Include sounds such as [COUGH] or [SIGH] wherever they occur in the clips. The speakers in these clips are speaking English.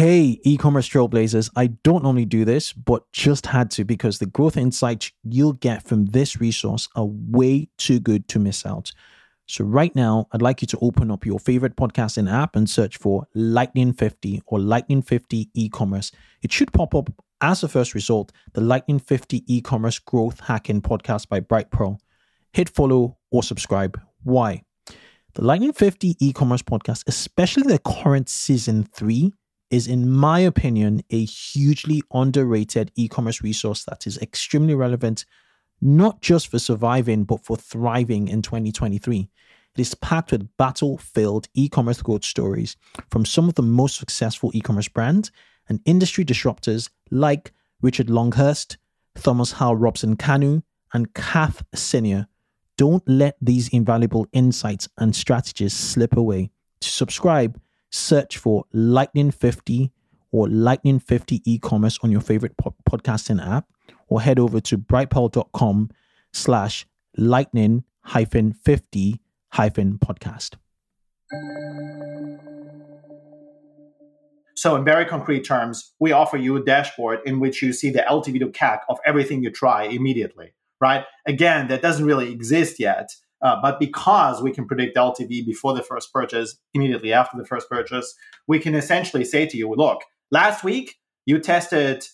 Hey, e commerce trailblazers, I don't normally do this, but just had to because the growth insights you'll get from this resource are way too good to miss out. So, right now, I'd like you to open up your favorite podcasting app and search for Lightning 50 or Lightning 50 e commerce. It should pop up as a first result the Lightning 50 e commerce growth hacking podcast by Brightpearl. Hit follow or subscribe. Why? The Lightning 50 e commerce podcast, especially the current season three, is, in my opinion, a hugely underrated e commerce resource that is extremely relevant, not just for surviving, but for thriving in 2023. It is packed with battle filled e commerce growth stories from some of the most successful e commerce brands and industry disruptors like Richard Longhurst, Thomas Howell Robson Kanu, and Kath Senior. Don't let these invaluable insights and strategies slip away. To subscribe, search for Lightning 50 or Lightning 50 e-commerce on your favorite po- podcasting app or head over to brightpearl.com slash lightning hyphen 50 hyphen podcast. So, in very concrete terms, we offer you a dashboard in which you see the LTV to CAC of everything you try immediately, right? Again, that doesn't really exist yet. Uh, but because we can predict LTV before the first purchase, immediately after the first purchase, we can essentially say to you, look, last week you tested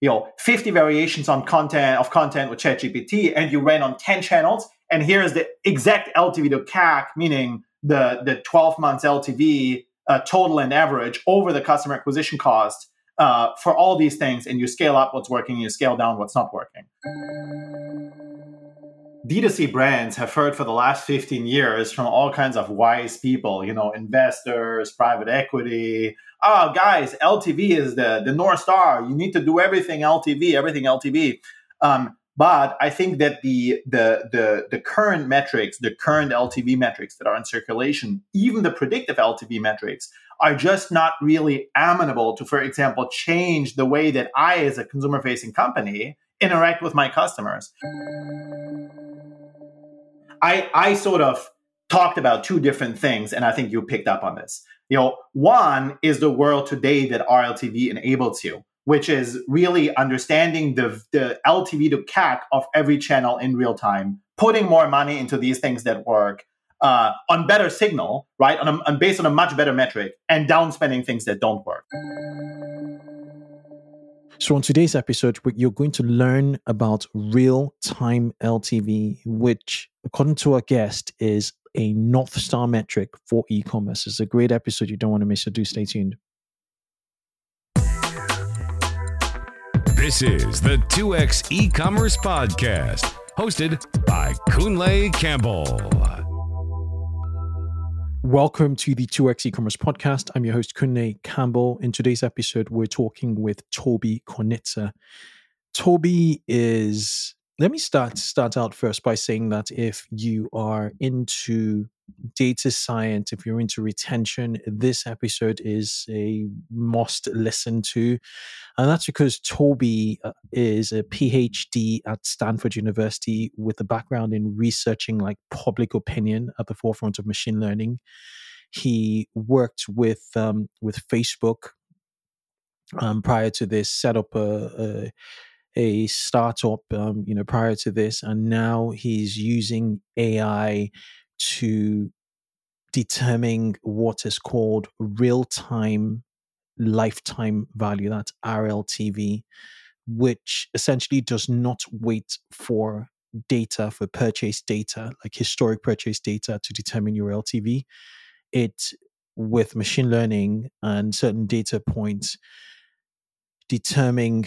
you know 50 variations on content of content with ChatGPT and you ran on 10 channels, and here is the exact LTV to CAC, meaning the, the 12 months LTV uh, total and average over the customer acquisition cost uh, for all these things, and you scale up what's working, you scale down what's not working. D2C brands have heard for the last 15 years from all kinds of wise people, you know, investors, private equity. Oh, guys, LTV is the, the North Star. You need to do everything LTV, everything LTV. Um, but I think that the, the, the, the current metrics, the current LTV metrics that are in circulation, even the predictive LTV metrics, are just not really amenable to, for example, change the way that I, as a consumer facing company, interact with my customers. I, I sort of talked about two different things, and I think you picked up on this. You know, one is the world today that RLTV enables you, which is really understanding the, the LTV to CAC of every channel in real time, putting more money into these things that work uh, on better signal, right? On, a, on based on a much better metric, and downspending things that don't work. So, on today's episode, you're going to learn about real time LTV, which, according to our guest, is a North Star metric for e commerce. It's a great episode you don't want to miss, so do stay tuned. This is the 2x e commerce podcast, hosted by Kunle Campbell. Welcome to the 2x e-commerce podcast. I'm your host, Kunle Campbell. In today's episode, we're talking with Tobi Konitzer. Tobi is let me start start out first by saying that if you are into data science, if you're into retention, this episode is a must listen to. And that's because Tobi uh, is a PhD at Stanford University with a background in researching like public opinion at the forefront of machine learning. He worked with um, with Facebook um, prior to this, set up a, a a startup, um, you know, prior to this, and now he's using AI to determine what is called real time lifetime value. That's RLTV, which essentially does not wait for data, for purchase data, like historic purchase data to determine your LTV. It, with machine learning and certain data points, determining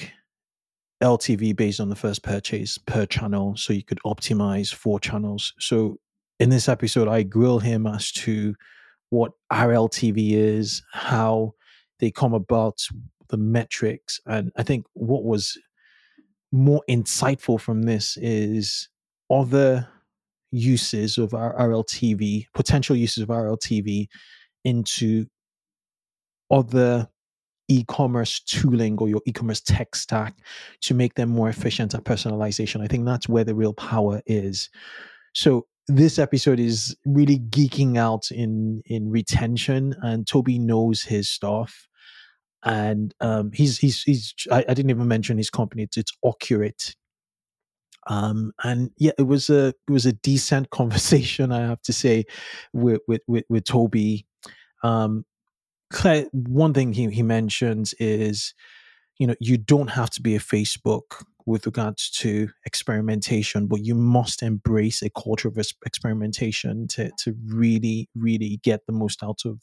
LTV based on the first purchase per channel, so you could optimize four channels. So in this episode, I grill him as to what RLTV is, how they come about, the metrics, and I think what was more insightful from this is other uses of our RLTV, potential uses of RLTV into other e-commerce tooling or your e-commerce tech stack to make them more efficient at personalization. I think that's where the real power is. So this episode is really geeking out in in retention and Tobi knows his stuff and um, he's he's he's I, I, didn't even mention his company. It's, it's Ocurate. Um, and yeah, it was a it was a decent [LAUGHS] conversation, I have to say, with with with, with Tobi. Um, Claire, one thing he, he mentions is, you know, you don't have to be a Facebook with regards to experimentation, but you must embrace a culture of experimentation to to really, really get the most out of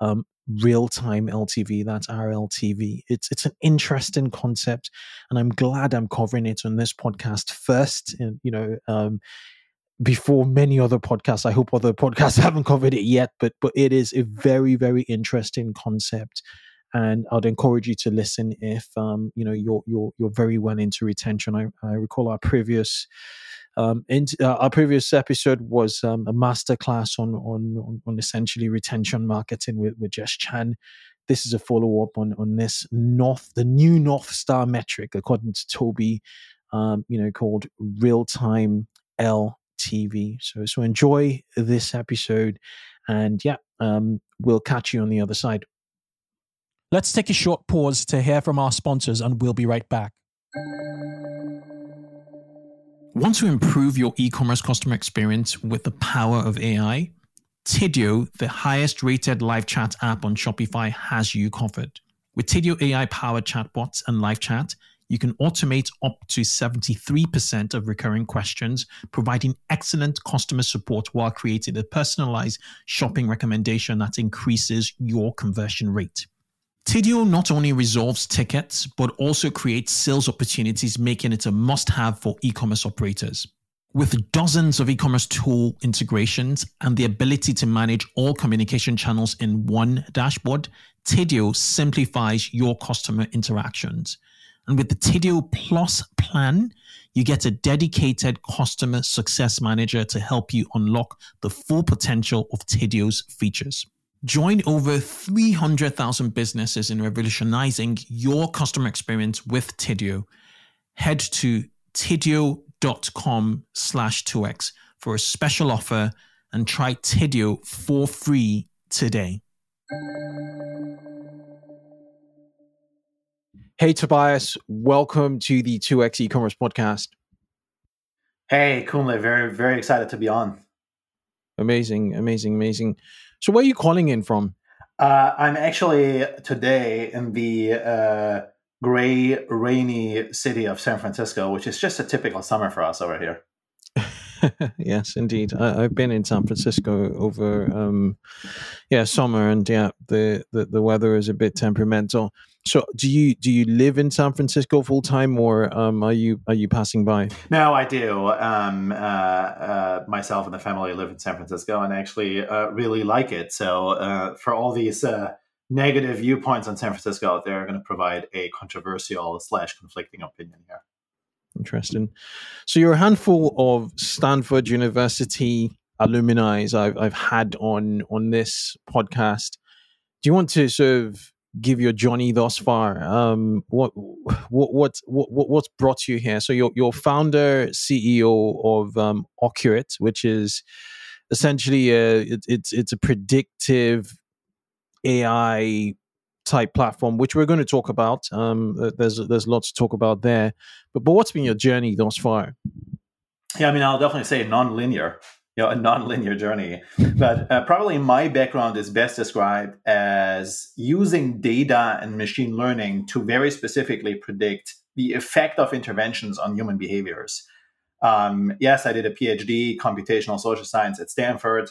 um, real time LTV. That's RLTV. It's it's an interesting concept, and I'm glad I'm covering it on this podcast first. And you know. Um, before many other podcasts. I hope other podcasts [LAUGHS] haven't covered it yet, but but it is a very very interesting concept and I'd encourage you to listen if um, you know you're you're you're very well into retention. I, I recall our previous um, in, uh, our previous episode was um, a masterclass on, on on essentially retention marketing with with Jess Chan. This is a follow up on on this north the new North Star metric according to Tobi, um, you know called real time LTV. So so enjoy this episode, and yeah, um, we'll catch you on the other side. Let's take a short pause to hear from our sponsors, and we'll be right back. Want to improve your e commerce customer experience with the power of AI? Tidio, the highest rated live chat app on Shopify, has you covered. With Tidio AI powered chatbots and live chat, you can automate up to 73% of recurring questions, providing excellent customer support while creating a personalized shopping recommendation that increases your conversion rate. Tidio not only resolves tickets, but also creates sales opportunities, making it a must have for e commerce operators. With dozens of e commerce tool integrations and the ability to manage all communication channels in one dashboard, Tidio simplifies your customer interactions. And with the Tidio Plus plan, you get a dedicated customer success manager to help you unlock the full potential of Tidio's features. Join over 300,000 businesses in revolutionizing your customer experience with Tidio. Head to tidio.com slash 2x for a special offer and try Tidio for free today. Hey, Tobias, welcome to the 2x e-commerce podcast. Hey, Kunle, very, very excited to be on. Amazing, amazing, amazing. So, where are you calling in from? Uh, I'm actually today in the uh, gray, rainy city of San Francisco, which is just a typical summer for us over here. [LAUGHS] yes, indeed. I, have been in San Francisco over, um, yeah, summer, and yeah, the, the the weather is a bit temperamental. So, do you do you live in San Francisco full time, or um, are you are you passing by? No, I do. Um, uh, uh, myself and the family live in San Francisco, and actually uh, really like it. So, uh, for all these uh, negative viewpoints on San Francisco out there, are going to provide a controversial slash conflicting opinion here. Interesting. So, you're a handful of Stanford University alumni I've I've had on on this podcast. Do you want to sort of give your journey thus far. Um, what what what what what's brought you here? So you're you're founder CEO of um, Ocurate, which is essentially a it, it's it's a predictive AI type platform, which we're going to talk about. Um, there's there's lots to talk about there. But but what's been your journey thus far? Yeah, I mean, I'll definitely say non-linear you know a non-linear journey. But uh, probably my background is best described as using data and machine learning to very specifically predict the effect of interventions on human behaviors. Um, yes i did a phd computational social science at stanford.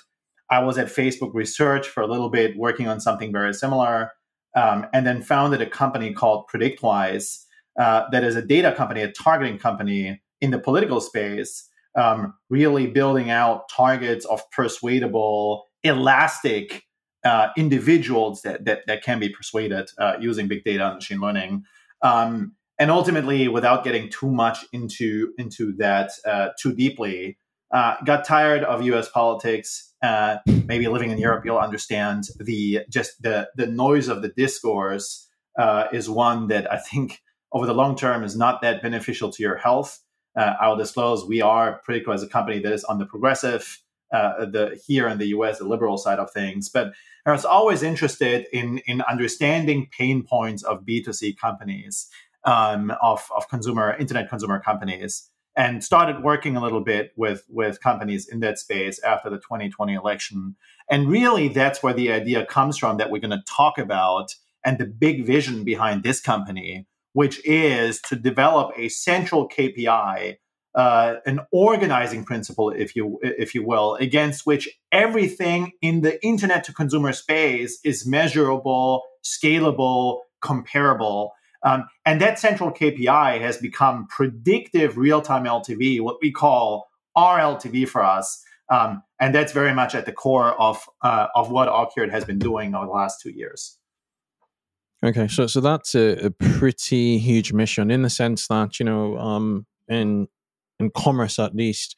I was at facebook research for a little bit working on something very similar um, and then founded a company called predictwise uh, that is a data company a targeting company in the political space um, really building out targets of persuadable, elastic uh, individuals that, that, that can be persuaded uh, using big data and machine learning. Um, and ultimately, without getting too much into into that uh, too deeply, uh, got tired of U.S. politics. Uh, maybe living in Europe, you'll understand the just the the noise of the discourse uh, is one that I think over the long term is not that beneficial to your health uh, I'll disclose we are Predictwise a company that is on the progressive uh, the here in the U.S. the liberal side of things, but I was always interested in in understanding pain points of B2C companies, um, of of consumer internet consumer companies, and started working a little bit with with companies in that space after the 2020 election. And really, that's where the idea comes from that we're going to talk about and the big vision behind this company, which is to develop a central KPI uh, an organizing principle, if you if you will, against which everything in the internet to consumer space is measurable, scalable, comparable. Um, and that central KPI has become predictive real time LTV, what we call RLTV for us. Um, and that's very much at the core of uh, of what Ocurate has been doing over the last two years. Okay, so so that's a, a pretty huge mission in the sense that you know, um, in in commerce at least,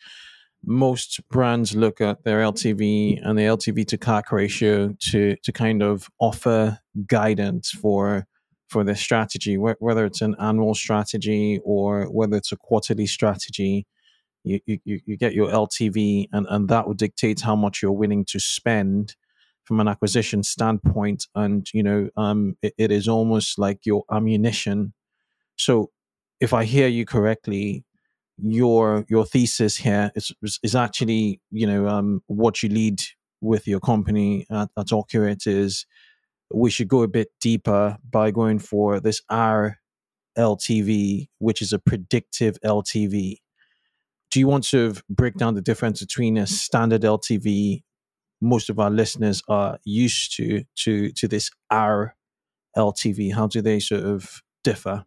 most brands look at their LTV and the LTV to CAC ratio to to kind of offer guidance for for their strategy, whether it's an annual strategy or whether it's a quarterly strategy. You, you, you get your LTV, and, and that will dictate how much you're willing to spend from an acquisition standpoint. And you know, um, it, it is almost like your ammunition. So, if I hear you correctly, your your thesis here is is actually you know um, what you lead with your company at, at Ocurate is we should go a bit deeper by going for this R LTV, which is a predictive LTV. Do you want to break down the difference between a standard LTV? Most of our listeners are used to to to this R LTV. How do they sort of differ?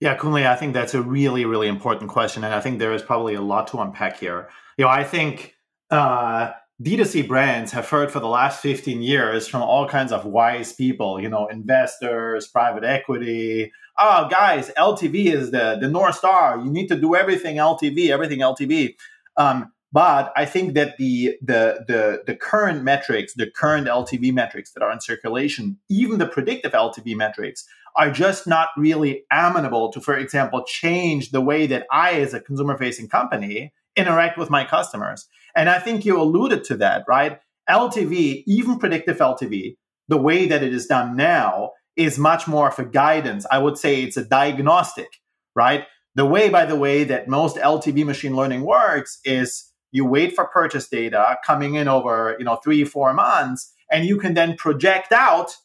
Yeah, Kunle, I think that's a really, really important question. And I think there is probably a lot to unpack here. You know, I think uh, D2C brands have heard for the last 15 years from all kinds of wise people, you know, investors, private equity. Oh, guys, LTV is the, the North Star. You need to do everything LTV, everything LTV. Um, but I think that the, the the the current metrics, the current LTV metrics that are in circulation, even the predictive LTV metrics, are just not really amenable to, for example, change the way that I, as a consumer facing company, interact with my customers. And I think you alluded to that, right? LTV, even predictive LTV, the way that it is done now is much more of a guidance. I would say it's a diagnostic, right? The way, by the way, that most LTV machine learning works is you wait for purchase data coming in over, you know, three, four months, and you can then project out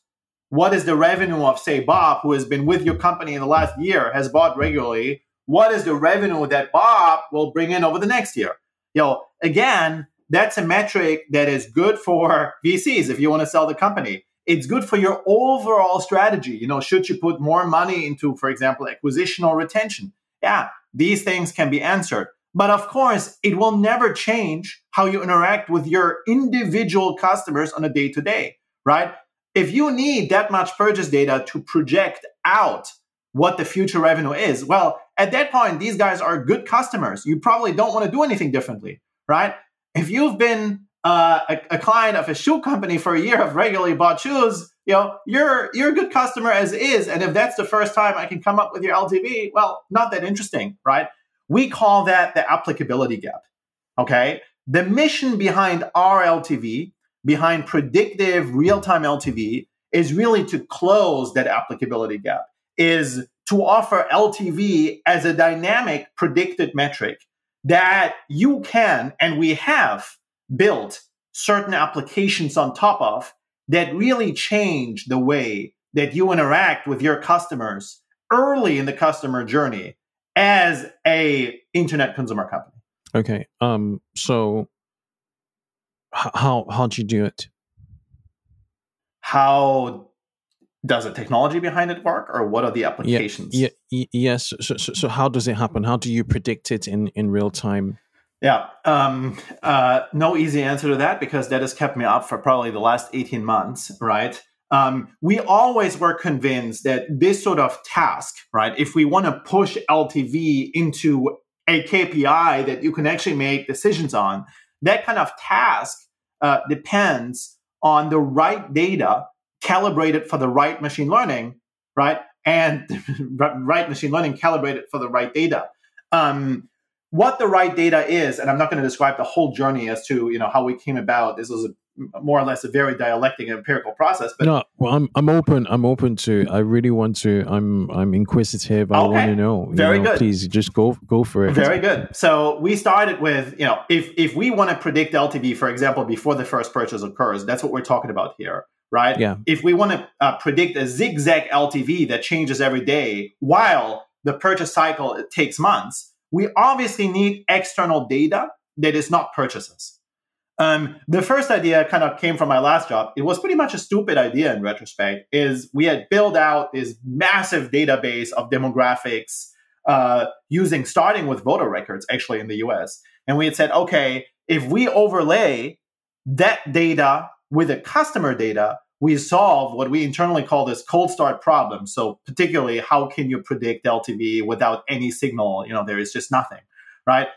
what is the revenue of say bob who has been with your company in the last year has bought regularly. What is the revenue that bob will bring in over the next year? You know again that's a metric that is good for vcs if you want to sell the company. It's good for your overall strategy. You know should you put more money into for example acquisition or retention? Yeah these things can be answered but of course it will never change how you interact with your individual customers on a day to day right if you need that much purchase data to project out what the future revenue is, well, at that point, these guys are good customers. You probably don't want to do anything differently, right? If you've been uh, a, a, client of a shoe company for a year, [LAUGHS] have regularly bought shoes, you know, you're you're a good customer as is. And if that's the first time I can come up with your LTV, well, not that interesting, right? We call that the applicability gap. Okay. The mission behind RLTV behind predictive real-time LTV is really to close that applicability gap, is to offer LTV as a dynamic predicted metric that you can and we have built certain applications on top of that really change the way that you interact with your customers early in the customer journey as a internet consumer company. Okay. Um so how how do you do it? How does the technology behind it work, or what are the applications? Yeah, yeah yes. So, so, so, how does it happen? How do you predict it in in real time? Yeah, um, uh, no easy answer to that because that has kept me up for probably the last eighteen months. Right. Um, we always were convinced that this sort of task, right, if we want to push LTV into a KPI that you can actually make decisions on, that kind of task uh, depends on the right data calibrated for the right machine learning, right? And [LAUGHS] right machine learning calibrated for the right data. Um, what the right data is, and I'm not going to describe the whole journey as to you know how we came about. This was a more or less a very dialectic and empirical process. But no, well, I'm I'm open. I'm open to. I really want to. I'm I'm inquisitive. I Okay. want to know. you Very know, good. Please just go go for it. Very good. So we started with, you know, if if we want to predict LTV, for example, before the first purchase occurs, that's what we're talking about here, right? Yeah. If we want to uh, predict a zigzag LTV that changes every day, while the purchase cycle takes months, we obviously need external data that is not purchases. Um, the first idea kind of came from my last job. It was pretty much a stupid idea in retrospect. Is we had built out this massive database of demographics uh, using starting with voter records actually in the US. And we had said, okay, if we overlay that data with the customer data, we solve what we internally call this cold start problem. So particularly, how can you predict LTV without any signal? You know, there is just nothing, right?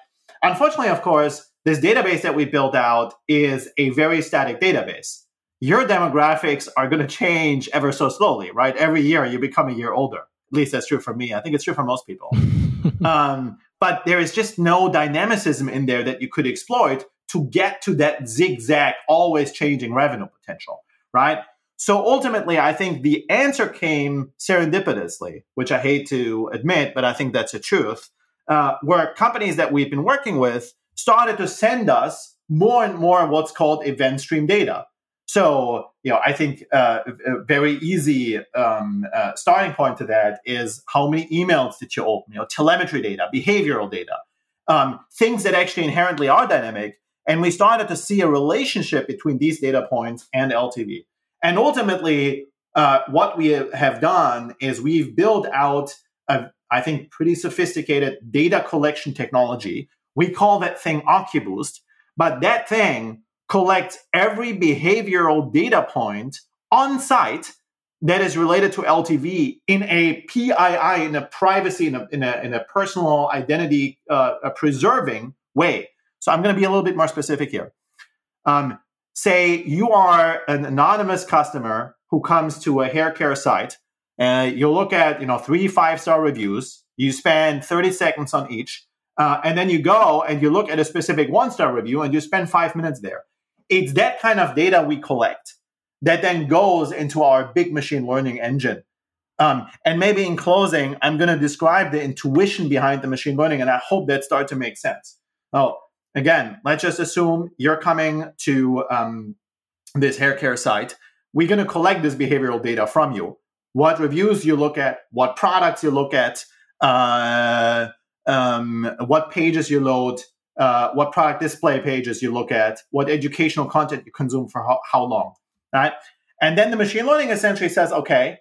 Unfortunately, of course, this database that we built out is a very static database. Your demographics are going to change ever so slowly, right? Every year you become a year older. At least that's true for me. I think it's true for most people. [LAUGHS] um, but there is just no dynamicism in there that you could exploit to get to that zigzag, always changing revenue potential, right? So ultimately, I think the answer came serendipitously, which I hate to admit, but I think that's the truth. Uh, where companies that we've been working with started to send us more and more what's called event stream data. So, you know, I think uh, a very easy um, uh, starting point to that is how many emails did you open? You know, telemetry data, behavioral data, um, things that actually inherently are dynamic. And we started to see a relationship between these data points and LTV. And ultimately, uh, what we have done is we've built out a, I think, pretty sophisticated data collection technology. We call that thing OccuBoost, but that thing collects every behavioral data point on site that is related to LTV in a PII, in a privacy, in a, in a, in a personal identity uh, preserving way. So I'm going to be a little bit more specific here. Um, say you are an anonymous customer who comes to a hair care site and you look at you know three five star reviews you spend 30 seconds on each uh, and then you go and you look at a specific one star review and you spend five minutes there it's that kind of data we collect that then goes into our big machine learning engine um, and maybe in closing i'm going to describe the intuition behind the machine learning and i hope that starts to make sense oh again, let's just assume you're coming to um, this hair care site. We're going to collect this behavioral data from you. What reviews you look at, what products you look at, uh, um, what pages you load, uh, what product display pages you look at, what educational content you consume for how, how long, right? And then the machine learning essentially says, okay,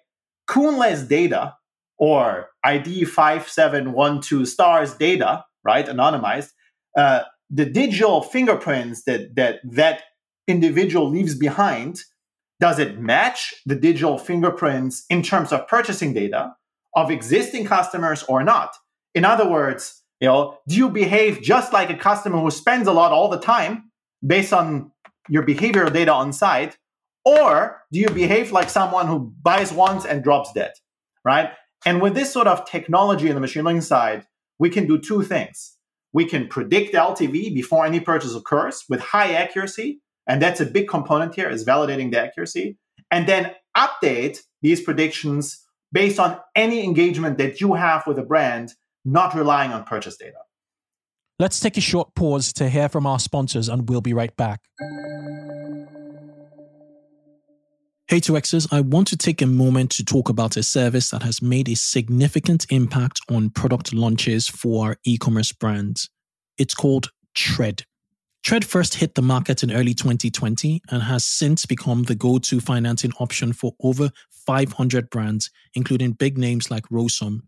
Kunle's data or ID 5712 stars data, right, anonymized, uh, the digital fingerprints that that that individual leaves behind does it match the digital fingerprints in terms of purchasing data of existing customers or not in other words you know do you behave just like a customer who spends a lot all the time based on your behavioral data on site or do you behave like someone who buys once and drops dead right and with this sort of technology in the machine learning side we can do two things we can predict LTV before any purchase occurs with high accuracy. And that's a big component here is validating the accuracy. And then update these predictions based on any engagement that you have with a brand, not relying on purchase data. Let's take a short pause to hear from our sponsors and we'll be right back. Hey 2Xers, I want to take a moment to talk about a service that has made a significant impact on product launches for e-commerce brands. It's called Treyd. Treyd first hit the market in early 2020 and has since become the go-to financing option for over 500 brands, including big names like Rosum.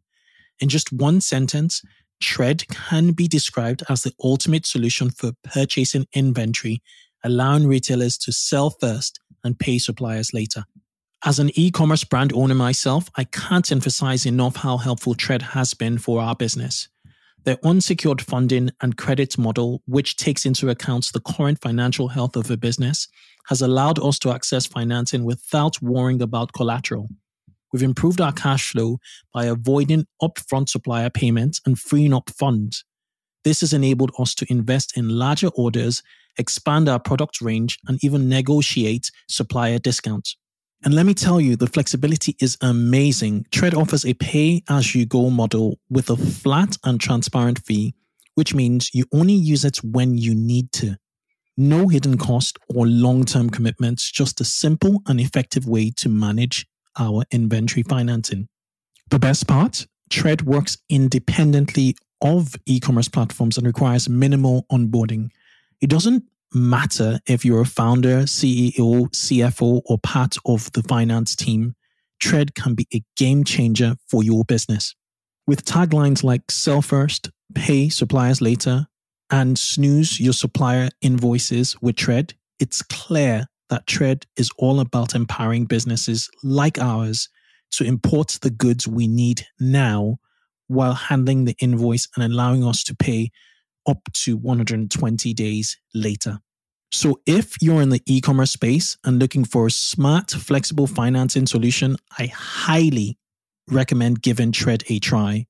In just one sentence, Treyd can be described as the ultimate solution for purchasing inventory, allowing retailers to sell first and pay suppliers later. As an e commerce brand owner myself, I can't emphasize enough how helpful Tread has been for our business. Their unsecured funding and credit model, which takes into account the current financial health of a business, has allowed us to access financing without worrying about collateral. We've improved our cash flow by avoiding upfront supplier payments and freeing up funds. This has enabled us to invest in larger orders, expand our product range, and even negotiate supplier discounts. And let me tell you, the flexibility is amazing. Treyd offers a pay as you go model with a flat and transparent fee, which means you only use it when you need to. No hidden cost or long term commitments, just a simple and effective way to manage our inventory financing. The best part Treyd works independently of e commerce platforms and requires minimal onboarding. It doesn't matter if you're a founder, CEO, CFO, or part of the finance team, Treyd can be a game changer for your business. With taglines like sell first, pay suppliers later, and snooze your supplier invoices with Treyd, it's clear that Treyd is all about empowering businesses like ours to import the goods we need now while handling the invoice and allowing us to pay up to 120 days later. So, if you're in the e commerce space and looking for a smart, flexible financing solution, I highly recommend giving Treyd a try.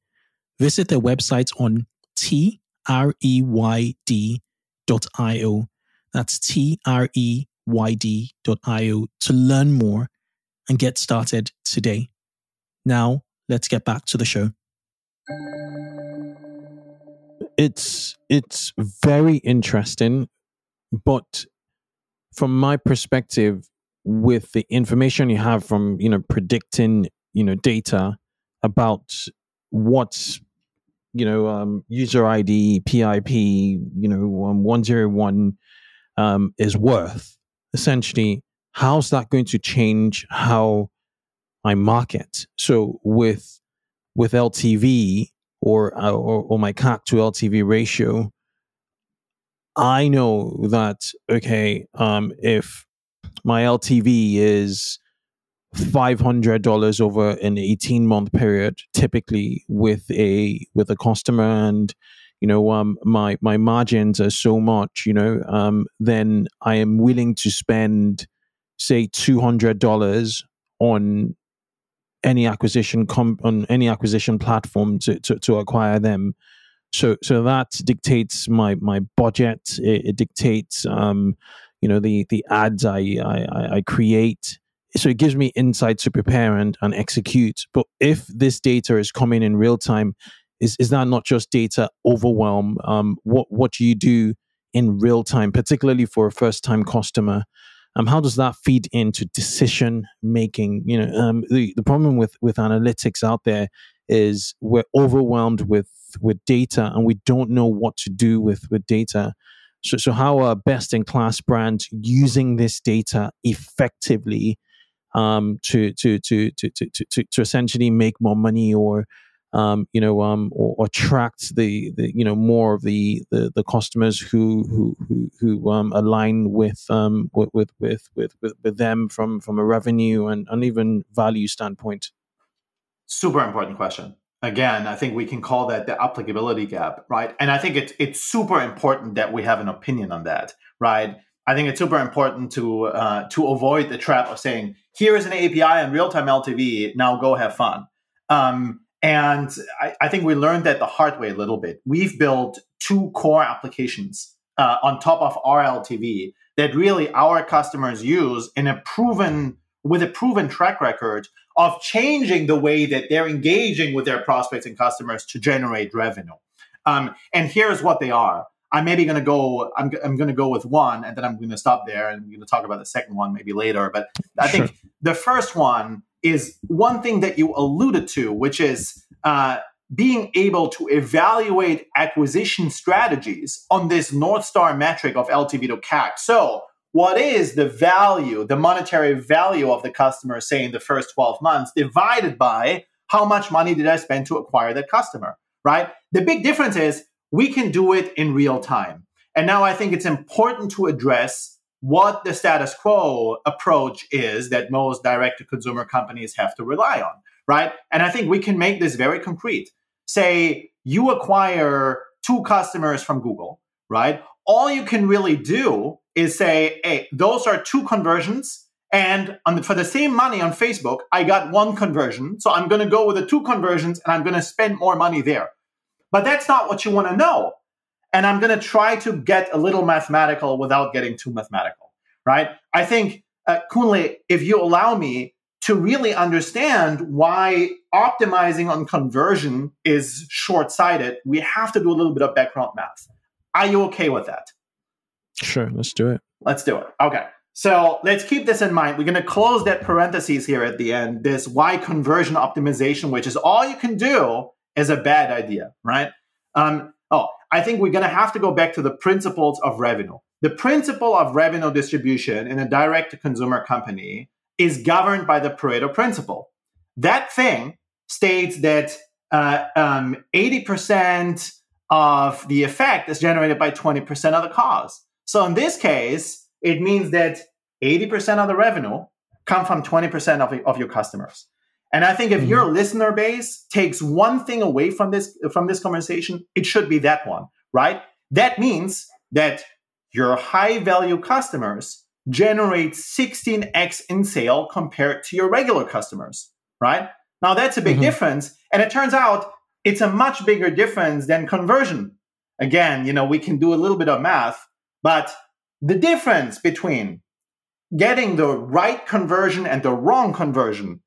Visit their website on treyd.io. That's T R E Y D.io to learn more and get started today. Now, let's get back to the show. It's it's very interesting, but from my perspective, with the information you have from you know predicting you know data about what's you know um, user ID, PIP, you know um, one zero one um, is worth. Essentially, how's that going to change how I market? So with with LTV or, uh, or, or my CAC to LTV ratio, I know that okay, um, if my LTV is five hundred dollars over an eighteen month period, typically with a with a customer, and you know, um, my my margins are so much, you know, um, then I am willing to spend, say, two hundred dollars on any acquisition com- on any acquisition platform to, to, to acquire them. So so that dictates my my budget. It, it dictates um, you know the the ads I, I I create. So it gives me insight to prepare and, and execute. But if this data is coming in real time, is is that not just data overwhelm? Um, what what do you do in real time, particularly for a first time customer? um, how does that feed into decision making you know um, the, the problem with with analytics out there is we're overwhelmed with with data and we don't know what to do with with data so, so how are best in class brands using this data effectively um, to, to, to, to, to, to, to essentially make more money or um, you know, um, or, or, attract the, the, you know, more of the, the, the customers who, who, who, who um, align with, um, with, with, with, with, with them from, from a revenue and, and even value standpoint? Super important question. Again, I think we can call that the applicability gap, right? And I think it's, it's super important that we have an opinion on that, right? I think it's super important to uh, to avoid the trap of saying, "Here is an API and real time LTV. Now go have fun." Um, and I, I, think we learned that the hard way a little bit. We've built two core applications uh, on top of RLTV that really our customers use in a proven with a proven track record of changing the way that they're engaging with their prospects and customers to generate revenue. Um, and here's what they are. I'm maybe going to go. I'm, I'm going to go with one, and then I'm going to stop there, and we're going to talk about the second one maybe later. But I sure. think the first one is one thing that you alluded to, which is uh, being able to evaluate acquisition strategies on this North Star metric of LTV to CAC. So, what is the value, the monetary value of the customer, say in the first 12 months, divided by how much money did I spend to acquire that customer, right? The big difference is we can do it in real time. And now I think it's important to address what the status quo approach is that most direct to consumer companies have to rely on, right? And I think we can make this very concrete. Say you acquire two customers from Google, right? All you can really do is say, hey, those are two conversions. And the, for the same money on Facebook, I got one conversion. So I'm going to go with the two conversions and I'm going to spend more money there. But that's not what you want to know and I'm going to try to get a little mathematical without getting too mathematical, right? I think, uh, Kunle, if you allow me to really understand why optimizing on conversion is short sighted, we have to do a little bit of background math. Are you okay with that? Sure, let's do it. Let's do it. Okay. So let's keep this in mind. We're going to close that parentheses here at the end. This why conversion optimization, which is all you can do, is a bad idea, right? Um, oh, I think we're going to have to go back to the principles of revenue. The principle of revenue distribution in a direct to consumer company is governed by the Pareto principle. That thing states that uh, um, 80% of the effect is generated by 20% of the cause. So in this case, it means that 80% of the revenue come from 20% of, of your customers. And I think if mm-hmm. your listener base takes one thing away from this from this conversation, it should be that one, right? That means that your high value customers generate 16x in sale compared to your regular customers, right? Now that's a big mm-hmm. difference, and it turns out it's a much bigger difference than conversion. Again, you know, we can do a little bit of math, but the difference between getting the right conversion and the wrong conversion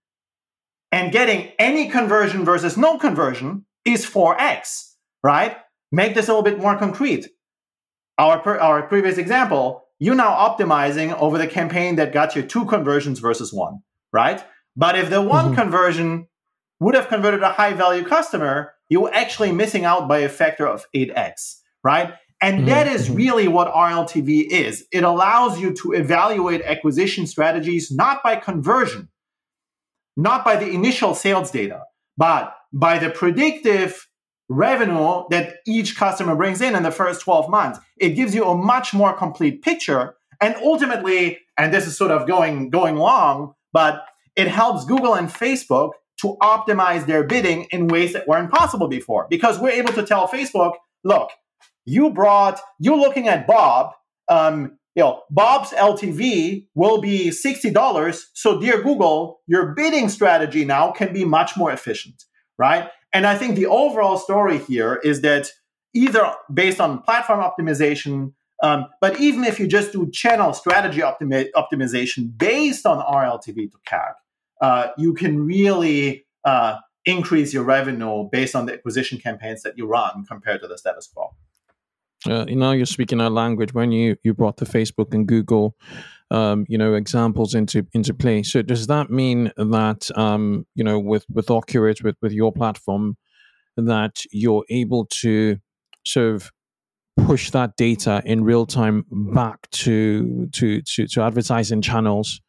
and getting any conversion versus no conversion is 4x, right? Make this a little bit more concrete. Our, per, our previous example, you're now optimizing over the campaign that got you two conversions versus one, right? But if the one mm-hmm. conversion would have converted a high value customer, you're actually missing out by a factor of 8x, right? And mm-hmm. that is mm-hmm. really what RLTV is. It allows you to evaluate acquisition strategies not by conversion, not by the initial sales data, but by the predictive revenue that each customer brings in in the first 12 months. It gives you a much more complete picture. And ultimately, and this is sort of going, going long, but it helps Google and Facebook to optimize their bidding in ways that weren't possible before because we're able to tell Facebook, look, you brought, you're looking at Bob, um, you know, Bob's LTV will be $60. So, dear Google, your bidding strategy now can be much more efficient, right? And I think the overall story here is that either based on platform optimization, um, but even if you just do channel strategy optimi- optimization based on RLTV to CAC, uh, you can really uh, increase your revenue based on the acquisition campaigns that you run compared to the status quo uh, now you're speaking our language when you you brought the facebook and google um, you know examples into into play so does that mean that um, you know with with Ocurate with with your platform that you're able to sort of push that data in real time back to to to, to advertising channels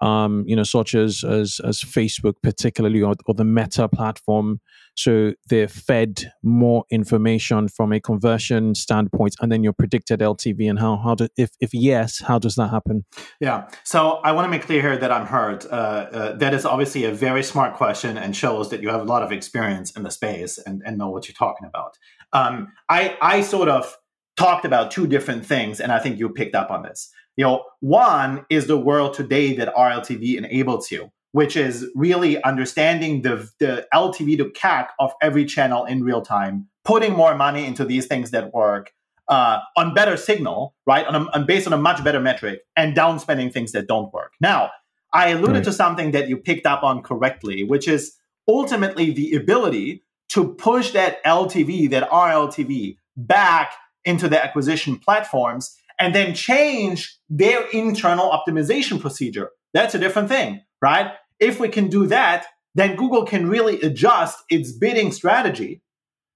um, you know, such as as as Facebook, particularly, or, or the Meta platform. So they're fed more information from a conversion standpoint, and then your predicted LTV and how how do if if yes, how does that happen? Yeah. So I want to make clear here that I'm hurt. Uh, uh, that is obviously a very smart question and shows that you have a lot of experience in the space and, and know what you're talking about. Um, I I sort of talked about two different things, and I think you picked up on this. You know, one is the world today that RLTV enables you, which is really understanding the, the LTV to CAC of every channel in real time, putting more money into these things that work uh, on better signal, right? On, a, on based on a much better metric, and downspending things that don't work. Now, I alluded right. to something that you picked up on correctly, which is ultimately the ability to push that LTV, that RLTV, back into the acquisition platforms and then change their internal optimization procedure. That's a different thing, right? If we can do that, then Google can really adjust its bidding strategy.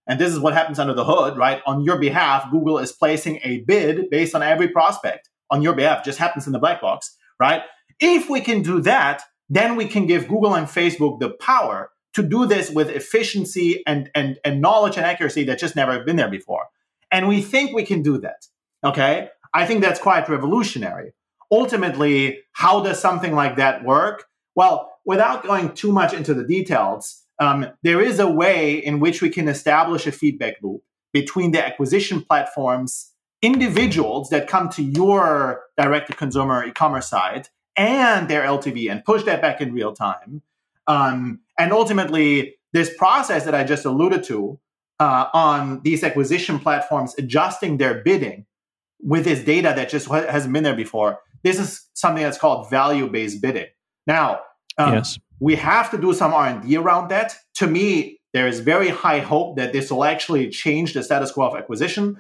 And this is what happens under the hood, right? On your behalf, Google is placing a bid based on every prospect on your behalf. Just happens in the black box, right? If we can do that, then we can give Google and Facebook the power to do this with efficiency and, and, and knowledge and accuracy that just never been there before. And we think we can do that. Okay. I think that's quite revolutionary. Ultimately, how does something like that work? Well, without going too much into the details, um, there is a way in which we can establish a feedback loop between the acquisition platforms, individuals that come to your direct to consumer e commerce site, and their LTV and push that back in real time. Um, and ultimately, this process that I just alluded to uh, on these acquisition platforms adjusting their bidding with this data that just hasn't been there before. This is something that's called value-based bidding. Now, um, yes. we have to do some R&D around that. To me, there is very high hope that this will actually change the status quo of acquisition.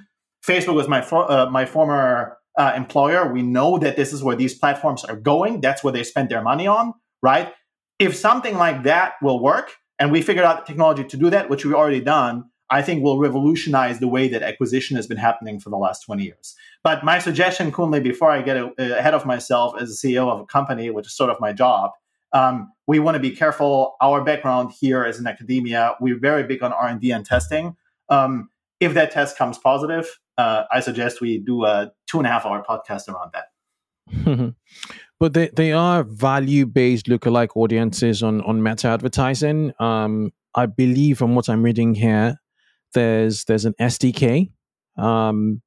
Facebook was my for, uh, my former uh, employer. We know that this is where these platforms are going. That's where they spend their money on, right? If something like that will work, and we figured out the technology to do that, which we've already done, I think will revolutionize the way that acquisition has been happening for the last 20 years. But my suggestion, Kunle, before I get ahead of myself as a CEO of a company, which is sort of my job, um, we want to be careful. Our background here is in academia. We're very big on R and D and testing. Um, if that test comes positive, uh, I suggest we do a two and a half hour podcast around that. [LAUGHS] but they, they are value based lookalike audiences on on meta advertising. Um, I believe from what I'm reading here, there's there's an SDK, um,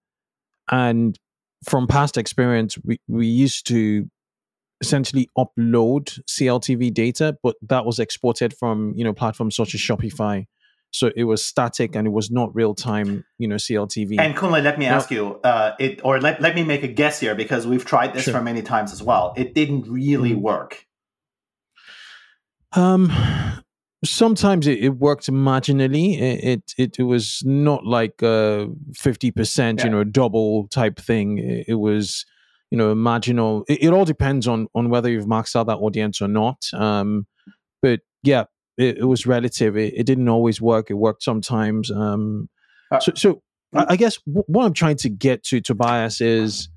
and from past experience, we, we used to essentially upload CLTV data, but that was exported from you know platforms such as Shopify. So it was static and it was not real time, you know, CLTV. And Kunle, let me now, ask you, uh, it or let, let me make a guess here because we've tried this sure. for many times as well. It didn't really mm-hmm. work. Um, sometimes it, it worked marginally. It, it, it was not like a fifty percent, you know, double type thing. It, it, was, you know, marginal. It, it, all depends on on whether you've maxed out that audience or not. Um, but yeah, it, was relative. It, it, didn't always work. It worked sometimes. Um, uh, so, so I, I guess w- what I'm trying to get to, Tobias, is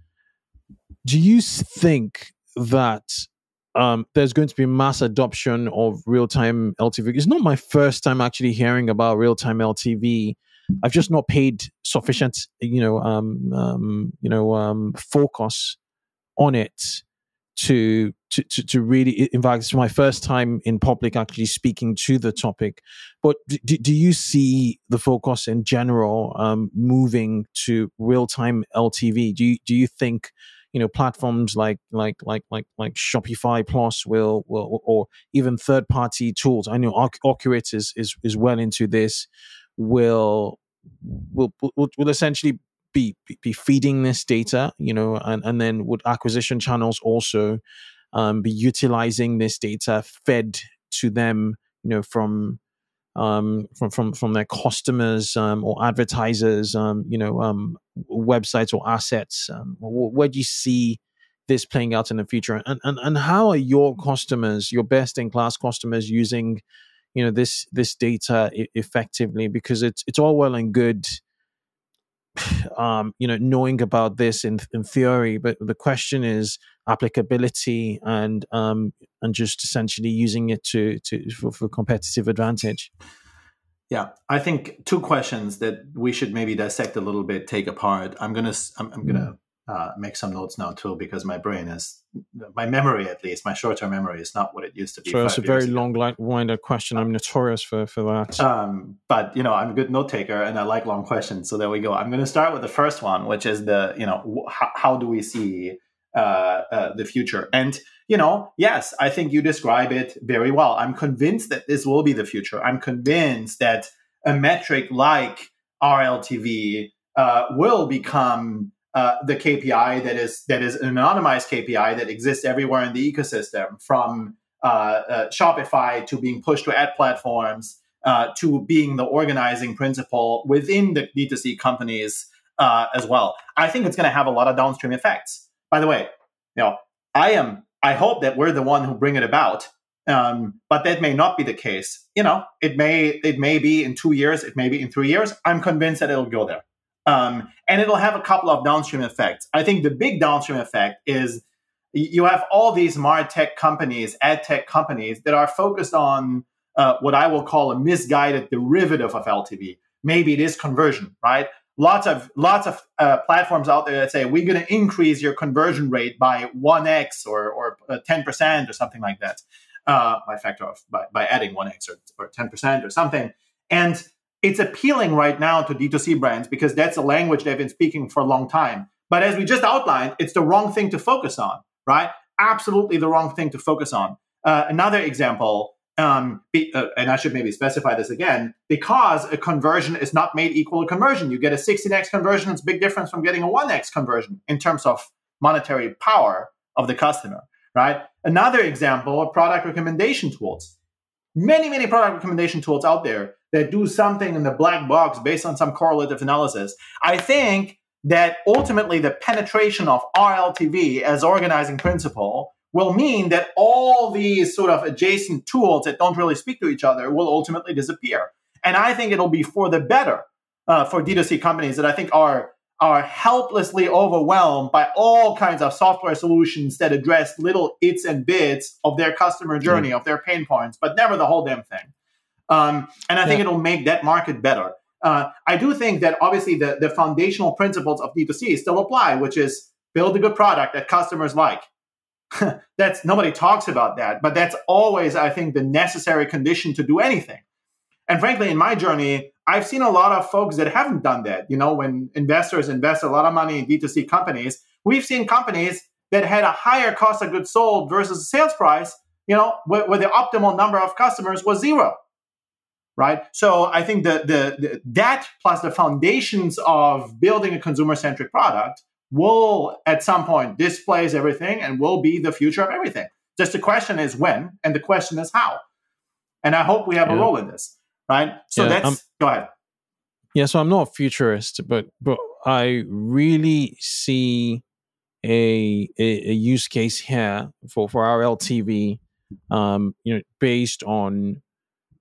do you think that um, there's going to be mass adoption of real time LTV? It's not my first time actually hearing about real time LTV. I've just not paid sufficient, you know, um, um, you know, um, focus on it to to to, to really in fact it's my first time in public actually speaking to the topic but do, do you see the focus in general um, moving to real-time ltv do you do you think you know platforms like like like like like shopify plus will will or even third party tools. I know Ocurate is is is well into this will will will, will essentially be be feeding this data, you know, and, and then would acquisition channels also um, be utilizing this data fed to them, you know, from um, from from from their customers um, or advertisers, um, you know, um, websites or assets. Um, where do you see this playing out in the future, and and and how are your customers, your best in class customers, using you know this this data effectively? Because it's it's all well and good um, you know, knowing about this in in theory, but the question is applicability and um, and just essentially using it to to for, for competitive advantage. Yeah, I think two questions that we should maybe dissect a little bit, take apart. I'm gonna I'm, I'm gonna uh, make some notes now too because my brain is my memory at least my short-term memory is not what it used to be so it's a very long-winded question. I'm notorious for for that. Um, but you know i'm a good note taker and i like long questions so there we go. I'm going to start with the first one which is the you know how, how do we see uh, uh, the future? And you know yes i think you describe it very well. I'm convinced that this will be the future. I'm convinced that a metric like rltv uh, will become uh, the KPI that is that is an anonymized KPI that exists everywhere in the ecosystem, from uh, uh, Shopify to being pushed to ad platforms uh, to being the organizing principle within the D2C companies uh, as well. I think it's going to have a lot of downstream effects. By the way, you know, I am. I hope that we're the one who bring it about. Um, but that may not be the case. You know, it may it may be in two years, it may be in three years. I'm convinced that it'll go there. Um, and it'll have a couple of downstream effects. I think the big downstream effect is you have all these martech companies, ad tech companies that are focused on uh, what I will call a misguided derivative of LTV. Maybe it is conversion, right? Lots of lots of uh, platforms out there that say we're going to increase your conversion rate by one x or or uh, ten percent or something like that, uh, by factor of by, by adding one x or ten percent or something. And it's appealing right now to D2C brands because that's a language they've been speaking for a long time. But as we just outlined, it's the wrong thing to focus on, right? Absolutely the wrong thing to focus on. Uh, another example Um, be, uh, and I should maybe specify this again because a conversion is not made equal to conversion. You get a 16x conversion, it's a big difference from getting a 1x conversion in terms of monetary power of the customer, right? Another example are product recommendation tools. Many, many product recommendation tools out there that do something in the black box based on some correlative analysis. I think that ultimately the penetration of RLTV as organizing principle will mean that all these sort of adjacent tools that don't really speak to each other will ultimately disappear. And I think it'll be for the better uh, for D2C companies that I think are are helplessly overwhelmed by all kinds of software solutions that address little its and bits of their customer journey, mm. of their pain points, but never the whole damn thing. Um, and I think it'll make that market better. Uh, I do think that obviously the, the foundational principles of D2C still apply, which is build a good product that customers like. [LAUGHS] that's nobody talks about that, but that's always, I think, the necessary condition to do anything. And frankly, in my journey, I've seen a lot of folks that haven't done that. You know, when investors invest a lot of money in D2C companies, we've seen companies that had a higher cost of goods sold versus sales price, you know, where, where the optimal number of customers was zero right? So I think the, the, the that plus the foundations of building a consumer centric product will at some point displace everything and will be the future of everything. Just the question is when, and the question is how. And I hope we have yeah. a role in this, right? So yeah, that's um, go ahead. Yeah, so I'm not a futurist, but but I really see a a, a use case here for for RLTV, um, you know, based on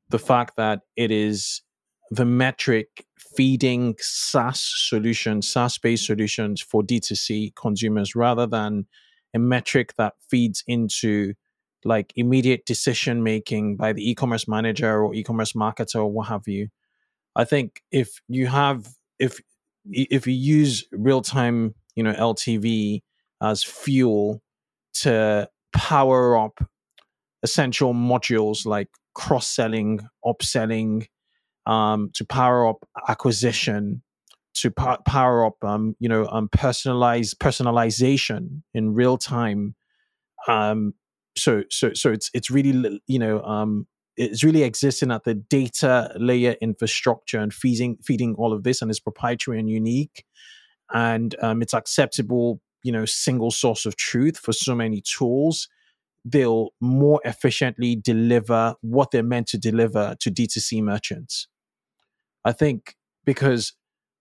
the fact that it is the metric feeding SaaS solutions, SaaS based solutions for D2C consumers rather than a metric that feeds into like immediate decision making by the e-commerce manager or e-commerce marketer or what have you. I think if you have if if you use real time, you know, LTV as fuel to power up essential modules like cross selling, upselling, um, to power up acquisition, to power up, um, you know, um, personalize personalization in real time. Um, so, so, so it's it's really, you know, um, it's really existing at the data layer infrastructure and feeding feeding all of this, and it's proprietary and unique, and um, it's acceptable, you know, single source of truth for so many tools they'll more efficiently deliver what they're meant to deliver to D2C merchants. I think because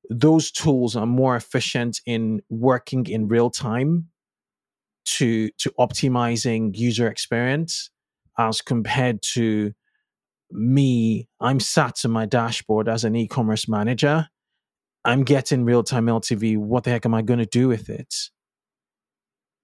those tools are more efficient in working in real time to to optimizing user experience as compared to me i'm sat to my dashboard as an e-commerce manager. I'm getting real-time ltv what the heck am i going to do with it?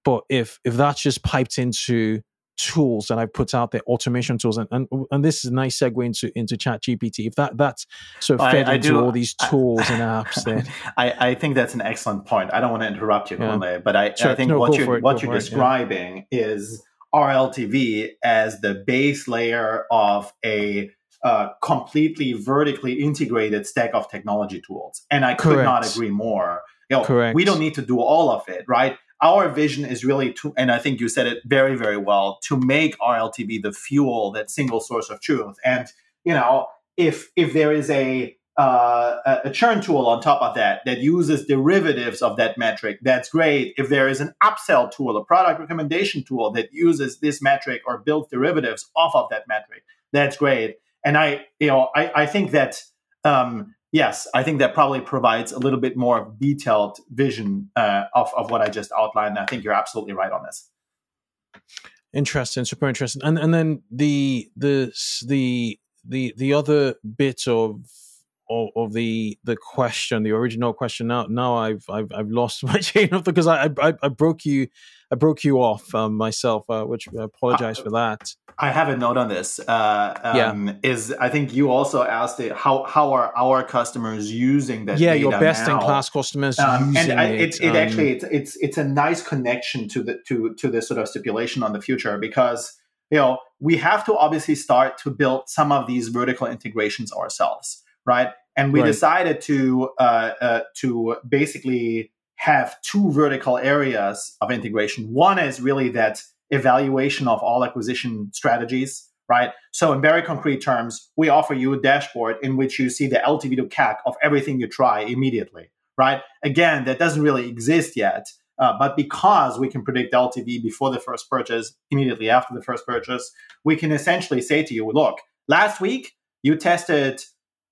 But if if that's just piped into tools that I put out there, automation tools, and and, and this is a nice segue into into Chat GPT. If that that's sort of fed I, I into do, all these tools I, and [LAUGHS] apps, then I, I think that's an excellent point. I don't want to interrupt you, yeah. but I, sure. I think no, what you're what you're describing it, yeah. is RLTV as the base layer of a uh, completely vertically integrated stack of technology tools, and I could Correct. not agree more. You know, Correct. We don't need to do all of it, right? Our vision is really to, and I think you said it very, very well, to make RLTV the fuel, that single source of truth. And you know, if if there is a uh, a churn tool on top of that that uses derivatives of that metric, that's great. If there is an upsell tool, a product recommendation tool that uses this metric or builds derivatives off of that metric, that's great. And I, you know, I, I think that um, yes, I think that probably provides a little bit more detailed vision uh, of, of what I just outlined. I think you're absolutely right on this. Interesting, super interesting. And and then the the the the the other bit of of, of the the question, the original question. Now now I've I've I've lost [LAUGHS] my chain of because I I, I broke you I broke you off um, myself, uh, which I apologize uh, for that. I have a note on this. Uh, um, yeah. Is I think you also asked it, how how are our customers using that? Yeah, your best now? in class customers um, and I, it. It, it um, actually it's, it's it's a nice connection to the to to this sort of stipulation on the future because you know we have to obviously start to build some of these vertical integrations ourselves, right? And we right. decided to uh, uh, to basically have two vertical areas of integration. One is really that evaluation of all acquisition strategies, right? So, in very concrete terms, we offer you a dashboard in which you see the LTV to CAC of everything you try immediately, right? Again, that doesn't really exist yet. Uh, but because we can predict LTV before the first purchase, immediately after the first purchase, we can essentially say to you, look, last week you tested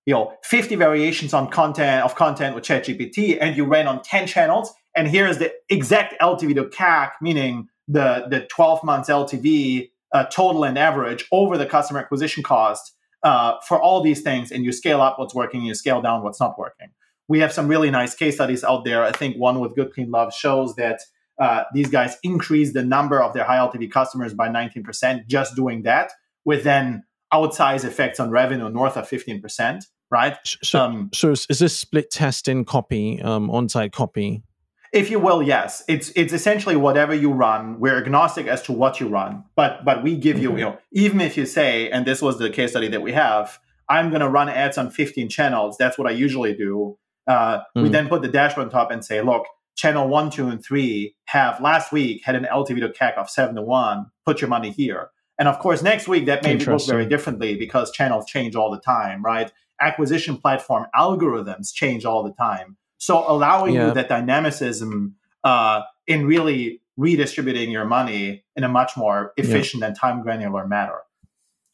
you know 50 variations on content of content with ChatGPT and you ran on 10 channels and here's the exact LTV to CAC, meaning the the 12 months LTV uh, total and average over the customer acquisition cost uh, for all these things, and you scale up what's working, you scale down what's not working. We have some really nice case studies out there. I think one with Good Clean Love shows that uh, these guys increased the number of their high LTV customers by 19% just doing that, with then outsized effects on revenue north of 15%. Right. So, um, so is this split testing copy, um, on-site copy? if you will yes it's it's essentially whatever you run we're agnostic as to what you run but but we give you you know even if you say and this was the case study that we have i'm going to run ads on 15 channels that's what i usually do uh, mm. we then put the dashboard on top and say look channel 1 2 and 3 have last week had an ltv to cac of 7 to 1 put your money here and of course next week that may look very differently because channels change all the time right acquisition platform algorithms change all the time so allowing yeah. you that dynamicism uh, in really redistributing your money in a much more efficient yeah. and time granular manner.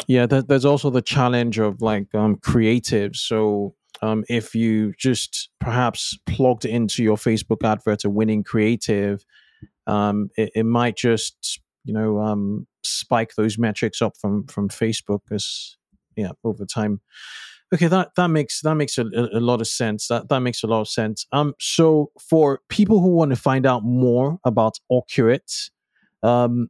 Yeah, there's also the challenge of like um, creative. So um, if you just perhaps plugged into your Facebook advert a winning creative, um, it, it, might just you know um, spike those metrics up from from Facebook as yeah over time. Okay, that that makes that makes a, a, lot of sense. That that makes a lot of sense. Um, so for people who want to find out more about Ocurate, um,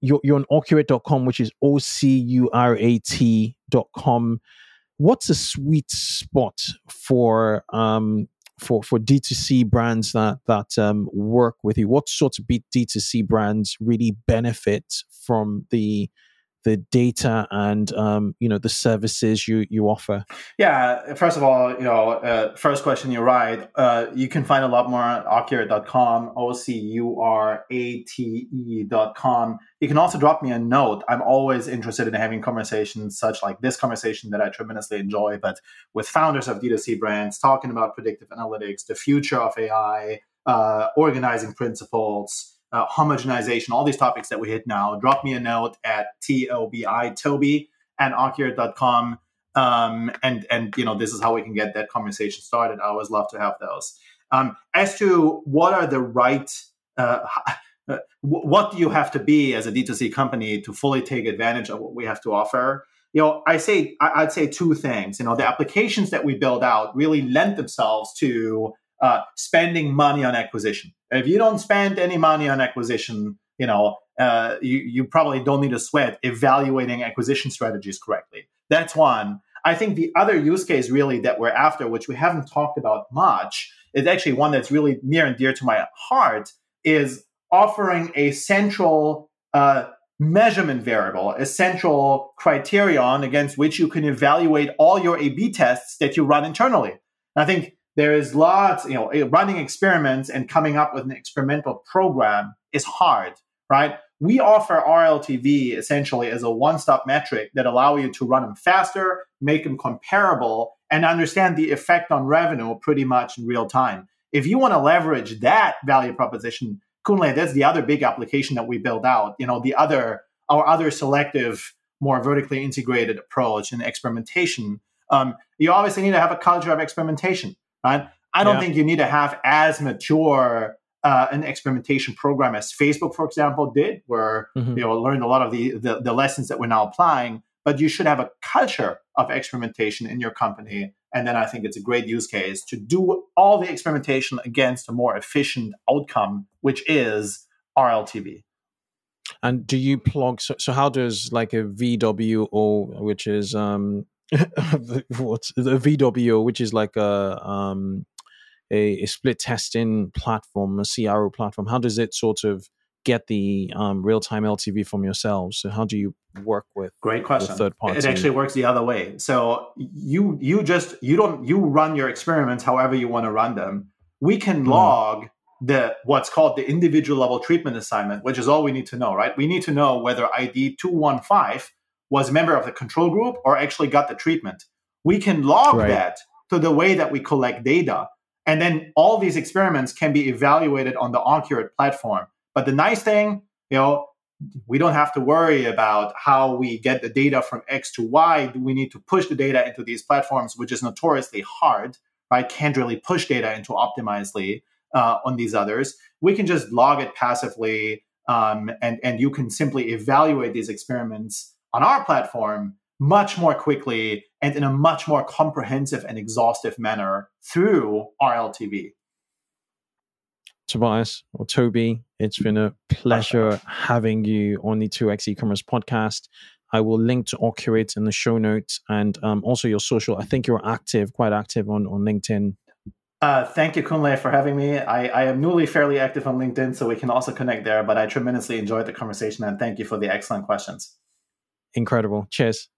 you're, you're on ocurate.com, which is o c u r a t dot com. What's a sweet spot for um for for D2C brands that that um, work with you? What sorts of D2C brands really benefit from the the data and um, you know the services you you offer? Yeah, first of all, you know, uh, first question, you're right. Uh, you can find a lot more at ocurate.com, o c u r a t e.com. You can also drop me a note. I'm always interested in having conversations such like this conversation that I tremendously enjoy, but with founders of D2C brands talking about predictive analytics, the future of AI, uh, organizing principles uh, homogenization, all these topics that we hit now, drop me a note at T-O-B-I, Tobi, at ocurate.com. Um, and, and, you know, this is how we can get that conversation started. I always love to have those. Um, as to what are the right, uh, [LAUGHS] uh what do you have to be as a D2C company to fully take advantage of what we have to offer? You know, I say, I'd say two things. You know, the applications that we build out really lend themselves to uh, spending money on acquisition. If you don't spend any money on acquisition, you know, uh, you, you probably don't need to sweat evaluating acquisition strategies correctly. That's one. I think the other use case really that we're after, which we haven't talked about much, is actually one that's really near and dear to my heart, is offering a central uh, measurement variable, a central criterion against which you can evaluate all your A/B tests that you run internally. And I think there is lots, you know, eh, running experiments and coming up with an experimental program is hard, right? We offer RLTV essentially as a one-stop metric that allow you to run them faster, make them comparable, and understand the effect on revenue pretty much in real time. If you want to leverage that value proposition, Kunle, that's the other big application that we build out. You know, the other our other selective, more vertically integrated approach and experimentation. Um, you obviously need to have a culture of experimentation right? I don't yeah. think you need to have as mature uh, an experimentation program as Facebook, for example, did, where mm-hmm. you know learned a lot of the, the, the lessons that we're now applying. But you should have a culture of experimentation in your company, and then I think it's a great use case to do all the experimentation against a more efficient outcome, which is RLTV. And do you plug? So, so how does like a VWO, which is um, [LAUGHS] what's the VWO, which is like a um, a, a, split testing platform, a CRO platform. How does it sort of get the um, real time LTV from yourselves? So how do you work with great question? Third party. It actually works the other way. So you you just you don't you run your experiments however you want to run them. We can mm. log the what's called the individual level treatment assignment, which is all we need to know, right? We need to know whether ID two one five was a member of the control group or actually got the treatment. We can log right. that to the way that we collect data. And then all these experiments can be evaluated on the Ocurate platform. But the nice thing, you know, we don't have to worry about how we get the data from X to Y. We need to push the data into these platforms, which is notoriously hard, right? Can't really push data into Optimizely uh, on these others. We can just log it passively, um, and and you can simply evaluate these experiments on our platform much more quickly and in a much more comprehensive and exhaustive manner through RLTV. Tobias or Tobi, it's been a pleasure having you on the 2x e-commerce podcast. I will link to Ocurate in the show notes and um, also your social. I think you're active, quite active on, on LinkedIn. Uh, thank you, Kunle, for having me. I, I am newly fairly active on LinkedIn, so we can also connect there. But I tremendously enjoyed the conversation and thank you for the excellent questions. Incredible. Cheers.